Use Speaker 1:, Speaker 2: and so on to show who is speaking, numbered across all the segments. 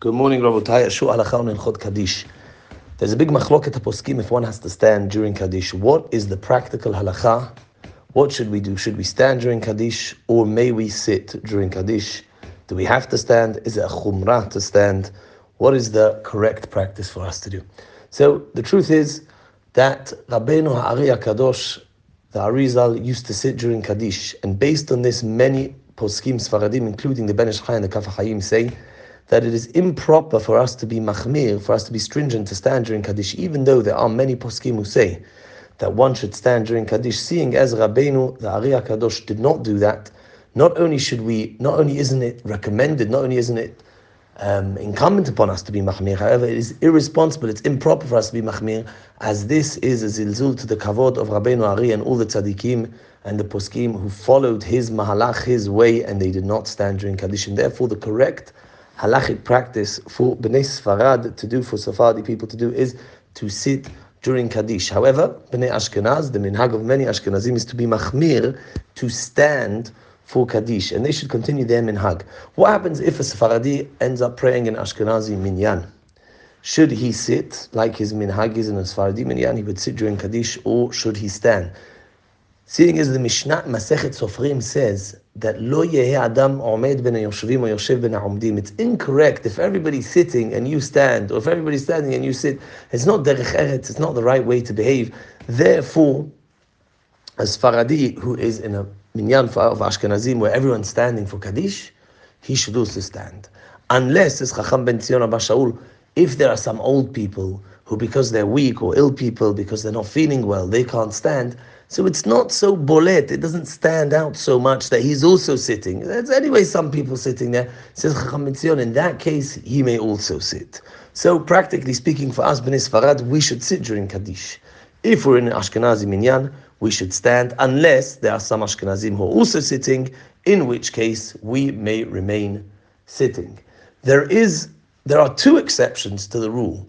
Speaker 1: Good morning, Chod Kaddish. There's a big machloket poskim if one has to stand during Kaddish. What is the practical halacha? What should we do? Should we stand during Kaddish or may we sit during Kaddish? Do we have to stand? Is it a chumrah to stand? What is the correct practice for us to do? So the truth is that Rabbeinu Ha'ari Kadosh, the Arizal, used to sit during Kaddish, and based on this, many poskim Sfaradim, including the Ben and the Kaf HaChaim, say that it is improper for us to be machmir, for us to be stringent to stand during Kaddish, even though there are many poskim who say that one should stand during Kaddish, seeing as Rabbeinu, the Ari Kadosh, did not do that. Not only should we, not only isn't it recommended, not only isn't it um, incumbent upon us to be machmir, however, it is irresponsible, it's improper for us to be machmir, as this is a zilzul to the kavod of Rabbeinu Ari and all the tzaddikim and the poskim who followed his mahalach, his way, and they did not stand during Kaddish. And therefore, the correct halachic practice for Bnei Sfarad to do, for Sephardi people to do, is to sit during Kaddish. However, Bnei Ashkenaz, the minhag of many Ashkenazim is to be machmir, to stand for Kaddish, and they should continue their minhag. What happens if a Sephardi ends up praying in Ashkenazi minyan? Should he sit like his minhag is in a Sephardi minyan? He would sit during Kaddish, or should he stand? Seeing as the Mishnah Masechet Sofrim says that lo yehe adam omed ben yoshvim or yoshev ben omdim. It's incorrect if everybody's sitting and you stand, or if everybody's standing and you sit. It's not derech eretz. It's not the right way to behave. Therefore, as Sfaradi who is in a minyan of Ashkenazim where everyone's standing for Kaddish, he should also stand. Unless, as Chacham ben Zion Abba Shaul, if there are some old people who, because they're weak or ill people, because they're not feeling well, they can't stand, so it's not so bolet, it doesn't stand out so much that he's also sitting. There's anyway some people sitting there. Says Chacham in that case, he may also sit. So practically speaking, for us, Bnei Sfarad, we should sit during Kaddish. If we're in Ashkenazi Minyan, we should stand, unless there are some Ashkenazim who are also sitting, in which case we may remain sitting. There is, there are two exceptions to the rule.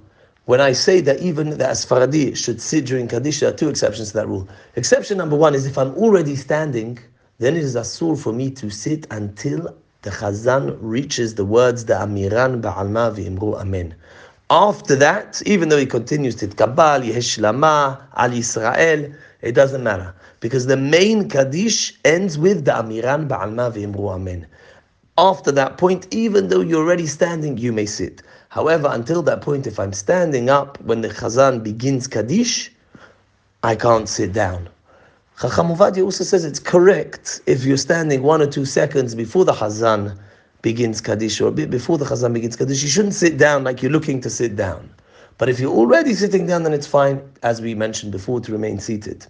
Speaker 1: When I say that even the Asfaradi should sit during Kaddish, there are two exceptions to that rule. Exception number one is if I'm already standing, then it is asur for me to sit until the Chazan reaches the words the Amiran ba'alma v'imru amen. After that, even though he continues to Kabal, Yeheshlama, Al Yisrael, it doesn't matter. Because the main Kaddish ends with the Amiran ba'alma v'imru amen. After that point, even though you're already standing, you may sit. However, until that point, if I'm standing up when the Chazan begins Kaddish, I can't sit down. Chacham Ovadia also says it's correct if you're standing one or two seconds before the Chazan begins Kaddish or before the Chazan begins Kaddish, you shouldn't sit down like you're looking to sit down. But if you're already sitting down, then it's fine, as we mentioned before, to remain seated.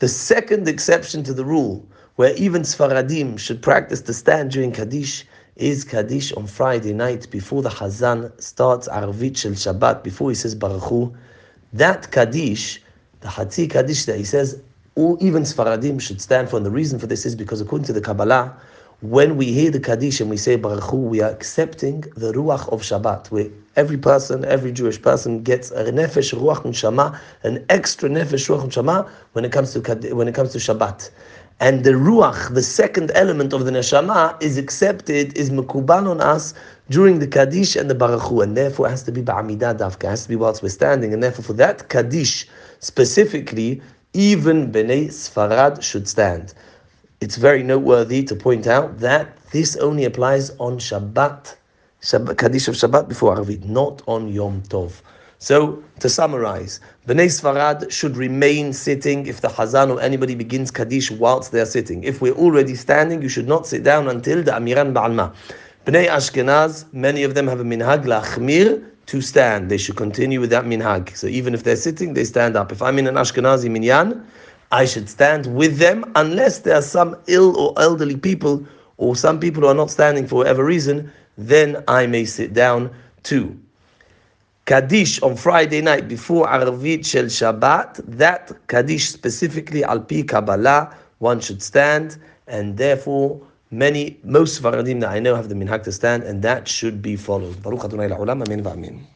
Speaker 1: The second exception to the rule, where even Sfaradim should practice to stand during Kaddish, is Kaddish on Friday night before the Hazan starts Arvit Shel Shabbat, before he says Barchu. That Kaddish, the Hatzi Kaddish that he says, all, even Sfaradim should stand for. And the reason for this is because according to the Kabbalah, when we hear the Kaddish and we say Barchu, we are accepting the Ruach of Shabbat, where every person, every Jewish person gets a Nefesh Ruach Neshama, an extra Nefesh Ruach Neshama when it comes to when it comes to Shabbat. And the ruach, the second element of the neshama, is accepted, is mekubal on us during the kaddish and the barchu and therefore has to be ba'amidah davka, has to be whilst we're standing, and therefore for that kaddish specifically, even bnei Sfarad should stand. It's very noteworthy to point out that this only applies on Shabbat, Shabbat kaddish of Shabbat before Arvit, not on Yom Tov. So, to summarize, Bnei Sfarad should remain sitting if the Hazan or anybody begins Kaddish whilst they are sitting. If we're already standing, you should not sit down until the Amiran Ba'alma. Bnei Ashkenaz, many of them have a minhag lachmir to stand. They should continue with that minhag. So even if they're sitting, they stand up. If I'm in an Ashkenazi minyan, I should stand with them unless there are some ill or elderly people or some people who are not standing for whatever reason, then I may sit down too. Kaddish on Friday night before Arvit Shel Shabbat, that Kaddish specifically al pi Kabbalah, one should stand, and therefore many, most Sfaradim that I know have the minhag to stand, and that should be followed. Baruch Adonai La'olam, Amen v'Amen.